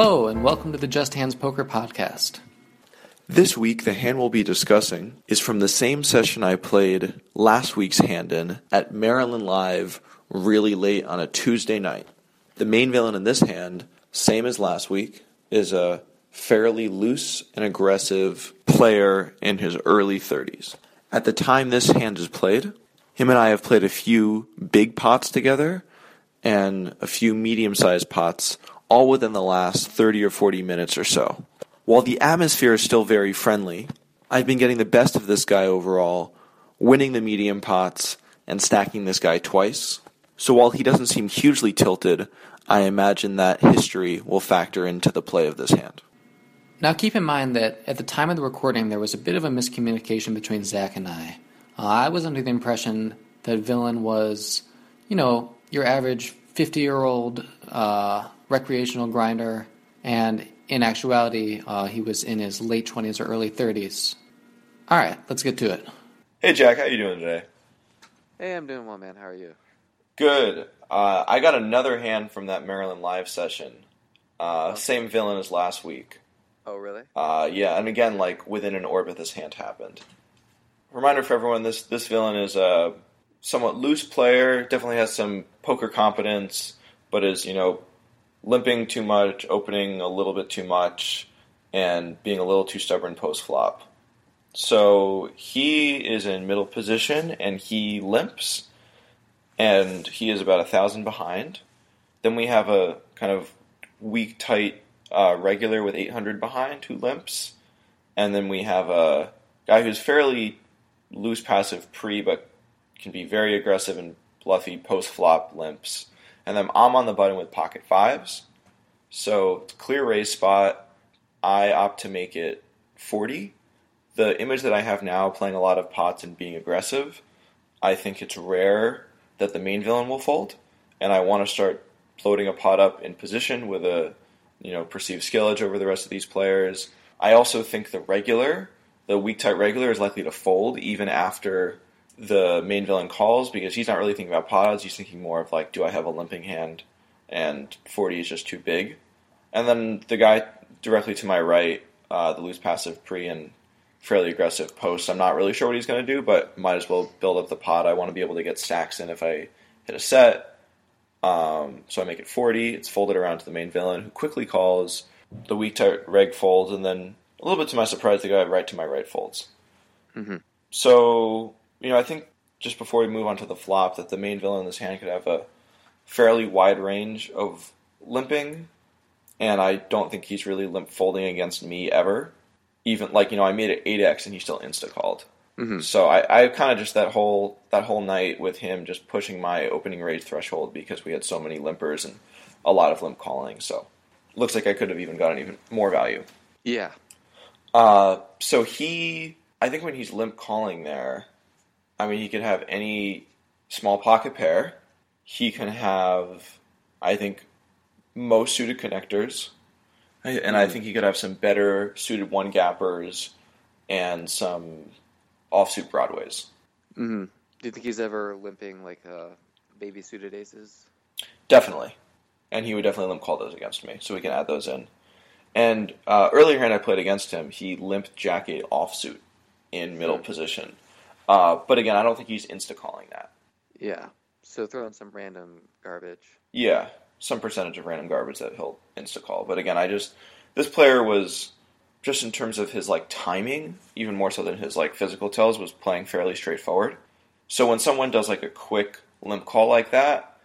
Hello, and welcome to the Just Hands Poker Podcast. This week, the hand we'll be discussing is from the same session I played last week's hand in at Maryland Live really late on a Tuesday night. The main villain in this hand, same as last week, is a fairly loose and aggressive player in his early 30s. At the time this hand is played, him and I have played a few big pots together and a few medium sized pots, all within the last 30 or 40 minutes or so. While the atmosphere is still very friendly, I've been getting the best of this guy overall, winning the medium pots and stacking this guy twice. So while he doesn't seem hugely tilted, I imagine that history will factor into the play of this hand. Now, keep in mind that at the time of the recording, there was a bit of a miscommunication between Zach and I. Uh, I was under the impression that Villain was, you know, your average 50 year old uh, recreational grinder, and in actuality, uh, he was in his late 20s or early 30s. All right, let's get to it. Hey, Jack, how you doing today? Hey, I'm doing well, man. How are you? Good. Uh, I got another hand from that Maryland live session. Uh, same villain as last week. Oh, really? Uh, yeah, and again, like within an orbit, this hand happened. Reminder for everyone: this this villain is a somewhat loose player. Definitely has some poker competence, but is you know limping too much, opening a little bit too much, and being a little too stubborn post flop. So he is in middle position and he limps and he is about a thousand behind. Then we have a kind of weak, tight uh, regular with 800 behind who limps, and then we have a guy who's fairly loose passive pre, but can be very aggressive and bluffy post flop limps. And then I'm on the button with pocket fives, so clear raise spot. I opt to make it 40. The image that I have now, playing a lot of pots and being aggressive, I think it's rare that the main villain will fold, and I want to start floating a pot up in position with a you know perceived skill edge over the rest of these players. I also think the regular, the weak tight regular, is likely to fold even after the main villain calls because he's not really thinking about pot odds. He's thinking more of like, do I have a limping hand, and forty is just too big. And then the guy directly to my right, uh, the loose passive pre and fairly aggressive post. I'm not really sure what he's going to do, but might as well build up the pot. I want to be able to get stacks in if I hit a set. Um, so I make it 40. It's folded around to the main villain, who quickly calls. The weak tight reg folds, and then a little bit to my surprise, the guy right to my right folds. Mm-hmm. So you know, I think just before we move on to the flop, that the main villain in this hand could have a fairly wide range of limping, and I don't think he's really limp folding against me ever even like you know I made it eight x and he still insta called. Mm-hmm. So I, I kind of just that whole that whole night with him just pushing my opening raise threshold because we had so many limpers and a lot of limp calling. So looks like I could have even gotten even more value. Yeah. Uh, so he, I think when he's limp calling there, I mean he could have any small pocket pair. He can have, I think, most suited connectors and I think he could have some better suited one gappers and some offsuit broadways. Mm-hmm. Do you think he's ever limping like uh, baby suited aces? Definitely, and he would definitely limp call those against me, so we can add those in. And uh, earlier when I played against him, he limped jack eight offsuit in middle mm-hmm. position. Uh, but again, I don't think he's insta calling that. Yeah. So throw in some random garbage. Yeah, some percentage of random garbage that he'll insta call. But again, I just this player was just in terms of his like timing, even more so than his like physical tells, was playing fairly straightforward. So when someone does like a quick limp call like that,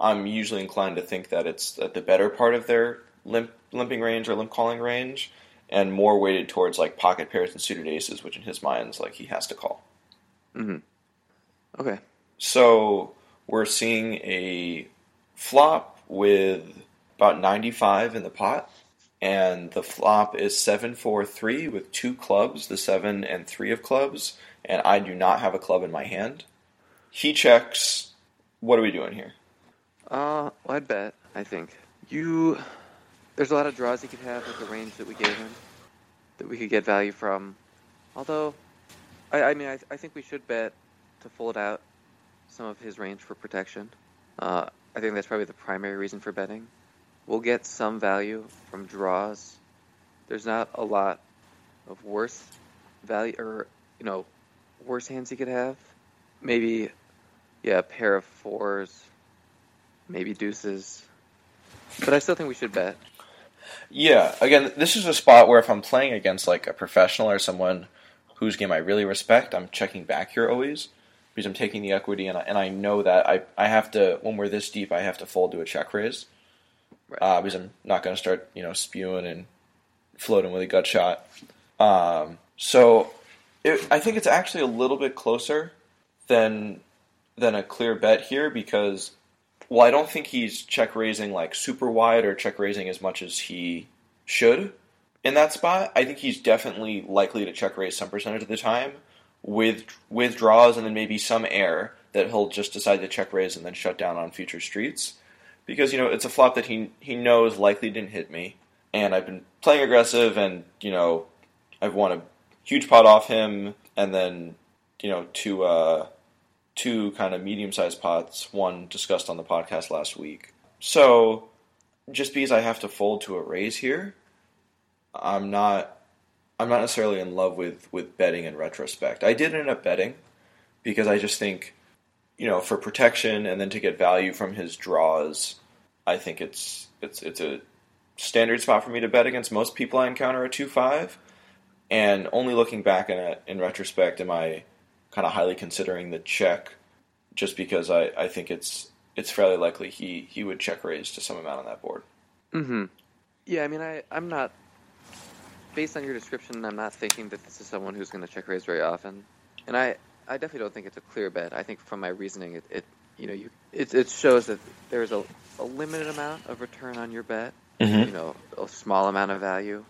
I'm usually inclined to think that it's at the better part of their limp limping range or limp calling range, and more weighted towards like pocket pairs and suited aces, which in his mind is like he has to call. Mm-hmm. Okay. So we're seeing a flop with about 95 in the pot. And the flop is 7 4 3 with two clubs, the 7 and 3 of clubs. And I do not have a club in my hand. He checks. What are we doing here? Uh, well, I'd bet, I think. You. There's a lot of draws he could have with the range that we gave him that we could get value from. Although, I, I mean, I, I think we should bet to fold out some of his range for protection. Uh, I think that's probably the primary reason for betting. we'll get some value from draws. There's not a lot of worse value or you know worse hands he could have. Maybe yeah, a pair of fours, maybe deuces. But I still think we should bet. Yeah, again, this is a spot where if I'm playing against like a professional or someone whose game I really respect, I'm checking back here always because I'm taking the equity and I, and I know that I, I have to when we're this deep I have to fold to a check raise Right. uh, because I'm not going to start you know spewing and floating with a gut shot. Um, so it, I think it's actually a little bit closer than than a clear bet here because well I don't think he's check raising like super wide or check raising as much as he should in that spot. I think he's definitely likely to check raise some percentage of the time with with draws and then maybe some air that he'll just decide to check raise and then shut down on future streets because you know it's a flop that he he knows likely didn't hit me and I've been playing aggressive and you know I've won a huge pot off him and then you know two uh two kind of medium sized pots one discussed on the podcast last week so just because I have to fold to a raise here I'm not I'm not necessarily in love with with betting in retrospect. I did end up betting because I just think, you know, for protection and then to get value from his draws, I think it's it's it's a standard spot for me to bet against most people I encounter at two five. And only looking back in it in retrospect, am I kind of highly considering the check, just because I, I think it's it's fairly likely he he would check raise to some amount on that board. Mm-hmm. Yeah, I mean, I I'm not. Based on your description, I'm not thinking that this is someone who's going to check raise very often, and I I definitely don't think it's a clear bet. I think from my reasoning, it, it you know you it it shows that there's a a limited amount of return on your bet. You know, a small amount of value,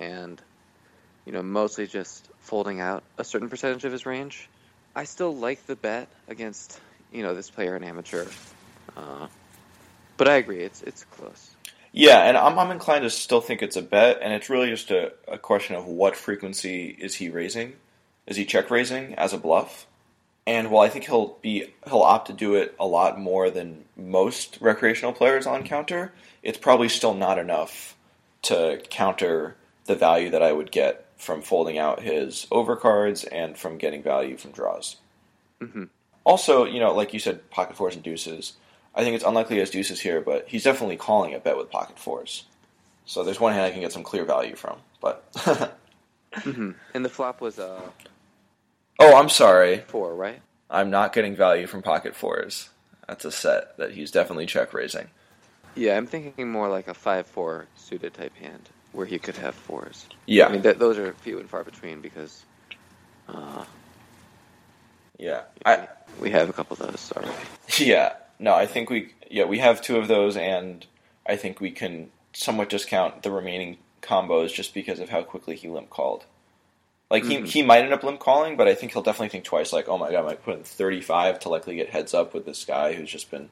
and you know mostly just folding out a certain percentage of his range. I still like the bet against you know this player an amateur, uh, but I agree it's it's close. Yeah, and I'm, I'm inclined to still think it's a bet, and it's really just a, a question of what frequency is he raising? Is he check raising as a bluff? And while I think he'll be he'll opt to do it a lot more than most recreational players on counter, it's probably still not enough to counter the value that I would get from folding out his overcards and from getting value from draws. hmm Also, you know, like you said, pocket fours and deuces. I think it's unlikely he has deuces here, but he's definitely calling a bet with pocket fours. So there's one hand I can get some clear value from. But hmm And the flop was uh oh, I'm sorry, four, right? I'm not getting value from pocket fours. That's a set that he's definitely check raising. Yeah, I'm thinking more like a five-four suited type hand where he could have fours. Yeah, I mean, th- those are few and far between because uh, yeah, I we have a couple of those already. yeah. No, I think we yeah we have two of those, and I think we can somewhat discount the remaining combos just because of how quickly he limp called. Like Mhm. he he might end up limp calling, but I think he'll definitely think twice. Like, oh my god, I might put in thirty five to likely get heads up with this guy who's just been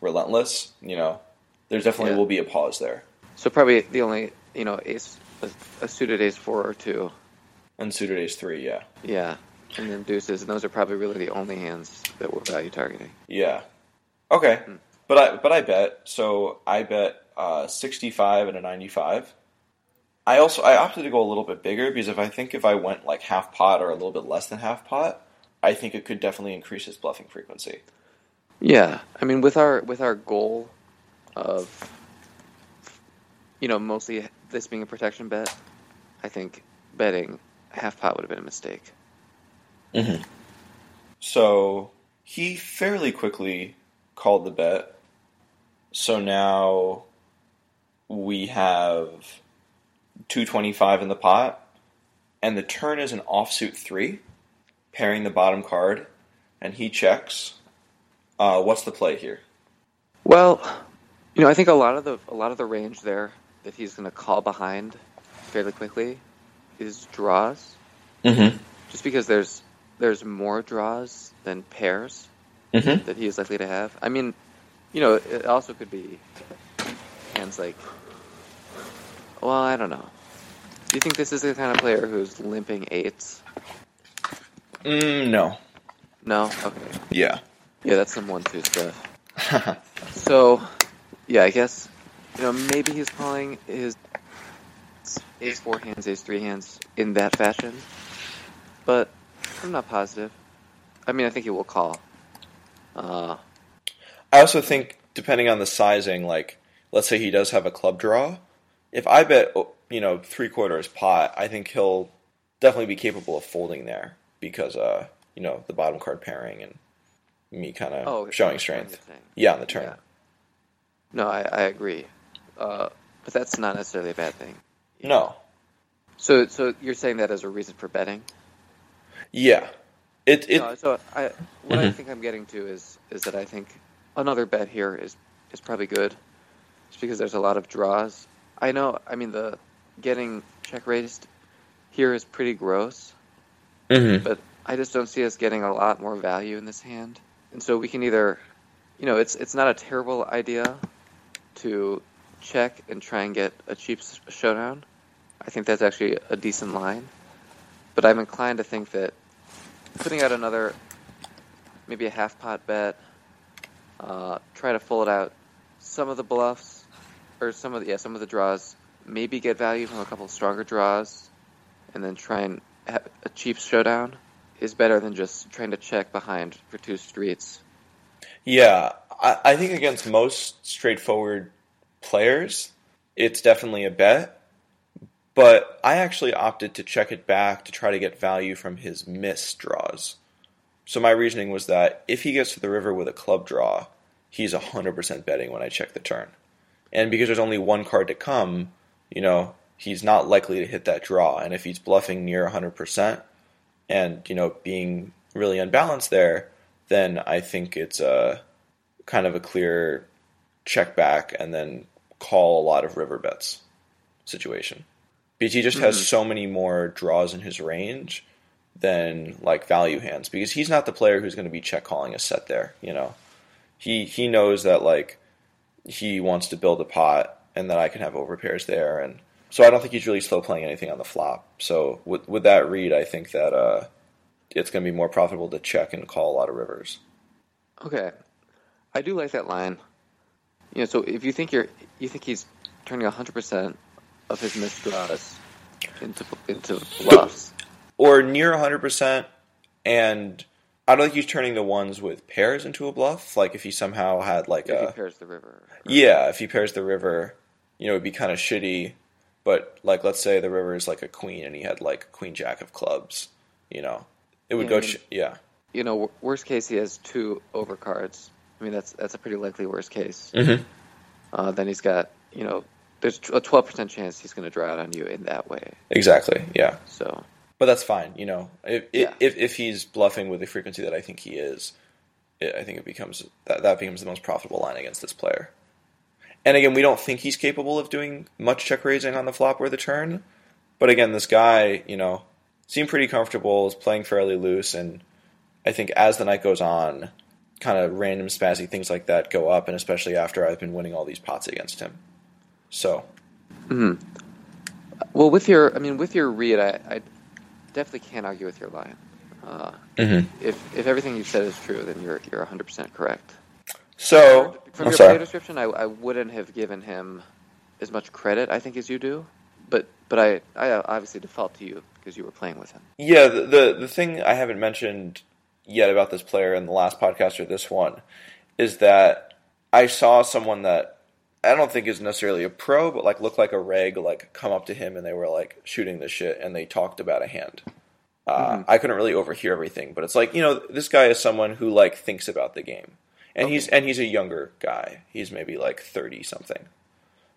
relentless. You know, there's definitely Yeah. will be a pause there. So probably the only you know ace a, a suited ace four or two, And suited ace three, yeah, yeah, and then deuces, and those are probably really the only hands that we're value targeting. yeah. Okay, Hmm. but I but I bet so. I bet uh, sixty five and a ninety five. I also I opted to go a little bit bigger because if I think if I went like half pot or a little bit less than half pot, I think it could definitely increase his bluffing frequency. Yeah, I mean with our with our goal of you know mostly this being a protection bet, I think betting half pot would have been a mistake. Mm-hmm. So he fairly quickly called the bet. So now we have 225 in the pot, and the turn is an offsuit three, pairing the bottom card, and he checks. Uh, what's the play here? Well, you know, I think a lot of the a lot of the range there that he's going to call behind fairly quickly is draws, Mm-hmm. just because there's there's more draws than pairs Mm-hmm. that he is likely to have. I mean, you know, it also could be hands like. Well, I don't know. Do you think this is the kind of player who's limping eights? Mm, no. No. Okay. Yeah. Yeah, that's some one-two stuff. So, yeah, I guess you know, maybe he's calling his ace four hands, ace three hands in that fashion, but I'm not positive. I mean, I think he will call. Uh, I also think, depending on the sizing, like let's say he does have a club draw, if I bet you know three quarters pot, I think he'll definitely be capable of folding there because uh you know the bottom card pairing and me kind of oh, showing strength. Yeah, on the turn. Yeah. No, I, I agree, uh, but that's not necessarily a bad thing. No. So, so you're saying that as a reason for betting? Yeah. It it no, so I, what I Mhm. think I'm getting to is is that I think another bet here is is probably good, just because there's a lot of draws. I know. I mean, the getting check raised here is pretty gross, Mhm. but I just don't see us getting a lot more value in this hand. And so we can either, you know, it's it's not a terrible idea to check and try and get a cheap showdown. I think that's actually a decent line. But I'm inclined to think that putting out another, maybe a half pot bet, uh, try to fold out some of the bluffs, or some of the, yeah, some of the draws, maybe get value from a couple stronger draws, and then try and have a cheap showdown is better than just trying to check behind for two streets. Yeah, I, I think against most straightforward players, it's definitely a bet. But I actually opted to check it back to try to get value from his miss draws. So my reasoning was that if he gets to the river with a club draw, he's 100% betting when I check the turn. And because there's only one card to come, you know, he's not likely to hit that draw. And if he's bluffing near 100% and, you know, being really unbalanced there, then I think it's a kind of a clear check back and then call a lot of river bets situation. Because he just has Mhm. so many more draws in his range than like value hands. Because he's not the player who's going to be check calling a set there. You know, he he knows that like he wants to build a pot and that I can have overpairs there, and so I don't think he's really slow playing anything on the flop. So with with that read, I think that uh, it's going to be more profitable to check and call a lot of rivers. Okay, I do like that line. You know, so if you think you're, you think he's turning hundred percent of his draws into into bluffs. or near 100%, and I don't think he's turning the ones with pairs into a bluff. Like if he somehow had like If he a pairs the river. yeah, if he pairs the river, you know, it'd be kind of shitty. But like, let's say the river is like a queen, and he had like queen jack of clubs, you know, it would go sh- yeah. You know, worst case he has two overcards. I mean, that's that's a pretty likely worst case. Mm-hmm. Uh, then he's got, you know, there's a twelve percent chance he's going to draw out on you in that way. Exactly, yeah. So But that's fine, you know. If Yeah. if if he's bluffing with the frequency that I think he is, it, I think it becomes that that becomes the most profitable line against this player. And again, we don't think he's capable of doing much check raising on the flop or the turn. But again, this guy, you know, seemed pretty comfortable, is playing fairly loose, and I think as the night goes on, kind of random spazzy things like that go up, and especially after I've been winning all these pots against him. So Well, with your, I mean, with your read, I, I definitely can't argue with your line. Uh, Mhm. If if everything you said is true, then you're you're 100 percent correct. so From I'm your sorry. player description, I, I wouldn't have given him as much credit, I think, as you do. But but I I obviously default to you because you were playing with him. Yeah, the, the the thing I haven't mentioned yet about this player in the last podcast or this one is that I saw someone that I don't think is necessarily a pro, but like looked like a reg, like come up to him and they were like shooting the shit and they talked about a hand. Uh, I couldn't really overhear everything, but it's like you know this guy is someone who like thinks about the game, and he's and he's a younger guy. He's maybe like thirty something.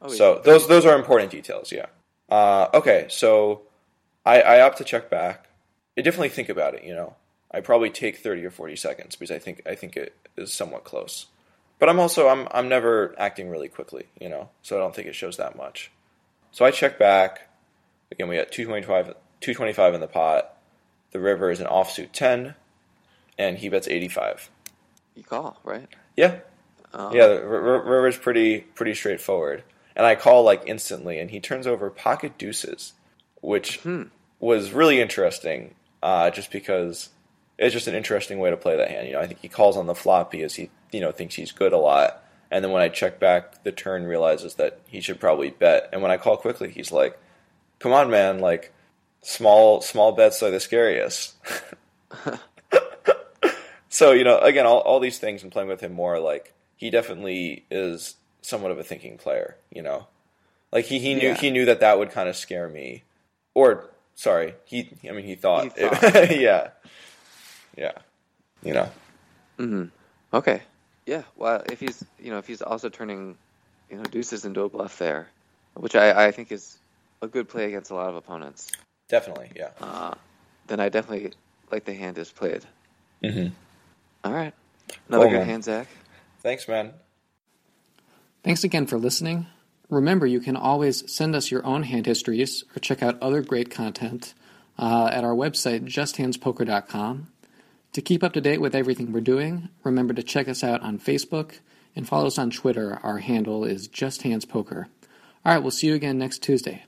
Oh, So those those are important details. Yeah. Uh, okay, so I, I opt to check back. I definitely think about it. You know, I probably take thirty or forty seconds because I think I think it is somewhat close. But I'm also I'm I'm never acting really quickly. You know, so I don't think it shows that much. So I check back. Again, we got 225, 225 in the pot. The river is an offsuit ten, and he bets eighty five. you call right. Yeah, Uh, yeah, the r- r- river's pretty pretty straightforward. And I call like instantly, and he turns over pocket deuces, which Hmm. was really interesting. Uh, just because it's just an interesting way to play that hand. You know, I think he calls on the flop because he you know thinks he's good a lot, And then when I check back, the turn realizes that he should probably bet. And when I call quickly, he's like, "Come on, man! Like small small bets are the scariest." so you know, again, all all these things and playing with him more, like he definitely is somewhat of a thinking player. You know, like he, he knew Yeah. he knew that that would kind of scare me, or sorry, he I mean he thought, He thought. yeah, yeah, you know, hmm Okay. Yeah. Well, if he's you know if he's also turning you know deuces into a bluff there, which I, I think is a good play against a lot of opponents, definitely, yeah. uh, then I definitely like the hand is played. hmm All right. Another Cool, good man. hand, Zach. Thanks, man. Thanks again for listening. Remember, you can always send us your own hand histories or check out other great content uh, at our website, justhandspoker.com. To keep up to date with everything we're doing, remember to check us out on Facebook and follow us on Twitter. Our handle is Just Hands Poker. All right, we'll see you again next Tuesday.